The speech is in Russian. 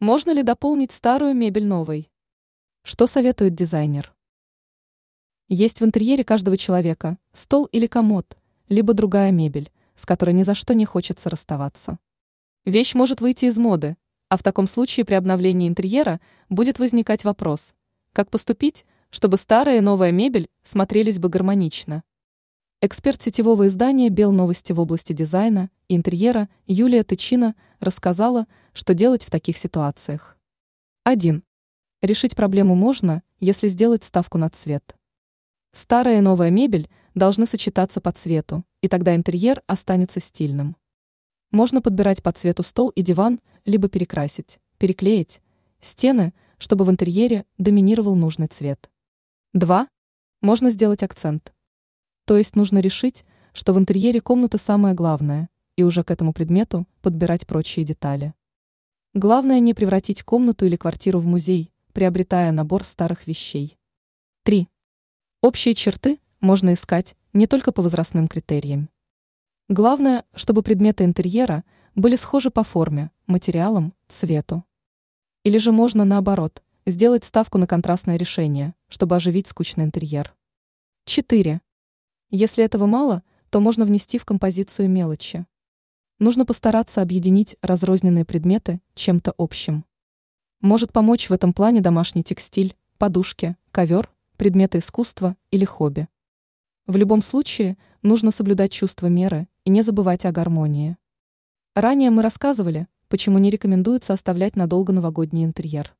Можно ли дополнить старую мебель новой? Что советует дизайнер? Есть в интерьере каждого человека стол или комод, либо другая мебель, с которой ни за что не хочется расставаться. Вещь может выйти из моды, а в таком случае при обновлении интерьера будет возникать вопрос, как поступить, чтобы старая и новая мебель смотрелись бы гармонично. Эксперт сетевого издания «Бел новости» в области дизайна интерьера Юлия Тычина рассказала, что делать в таких ситуациях. 1. Решить проблему можно, если сделать ставку на цвет. Старая и новая мебель должны сочетаться по цвету, и тогда интерьер останется стильным. Можно подбирать по цвету стол и диван, либо перекрасить, переклеить стены, чтобы в интерьере доминировал нужный цвет. 2. Можно сделать акцент. То есть нужно решить, что в интерьере комната самое главное, и уже к этому предмету подбирать прочие детали. Главное не превратить комнату или квартиру в музей, приобретая набор старых вещей. 3. Общие черты можно искать не только по возрастным критериям. Главное, чтобы предметы интерьера были схожи по форме, материалам, цвету. Или же можно наоборот, сделать ставку на контрастное решение, чтобы оживить скучный интерьер. 4. Если этого мало, то можно внести в композицию мелочи. Нужно постараться объединить разрозненные предметы чем-то общим. Может помочь в этом плане домашний текстиль, подушки, ковер, предметы искусства или хобби. В любом случае, нужно соблюдать чувство меры и не забывать о гармонии. Ранее мы рассказывали, почему не рекомендуется оставлять надолго новогодний интерьер.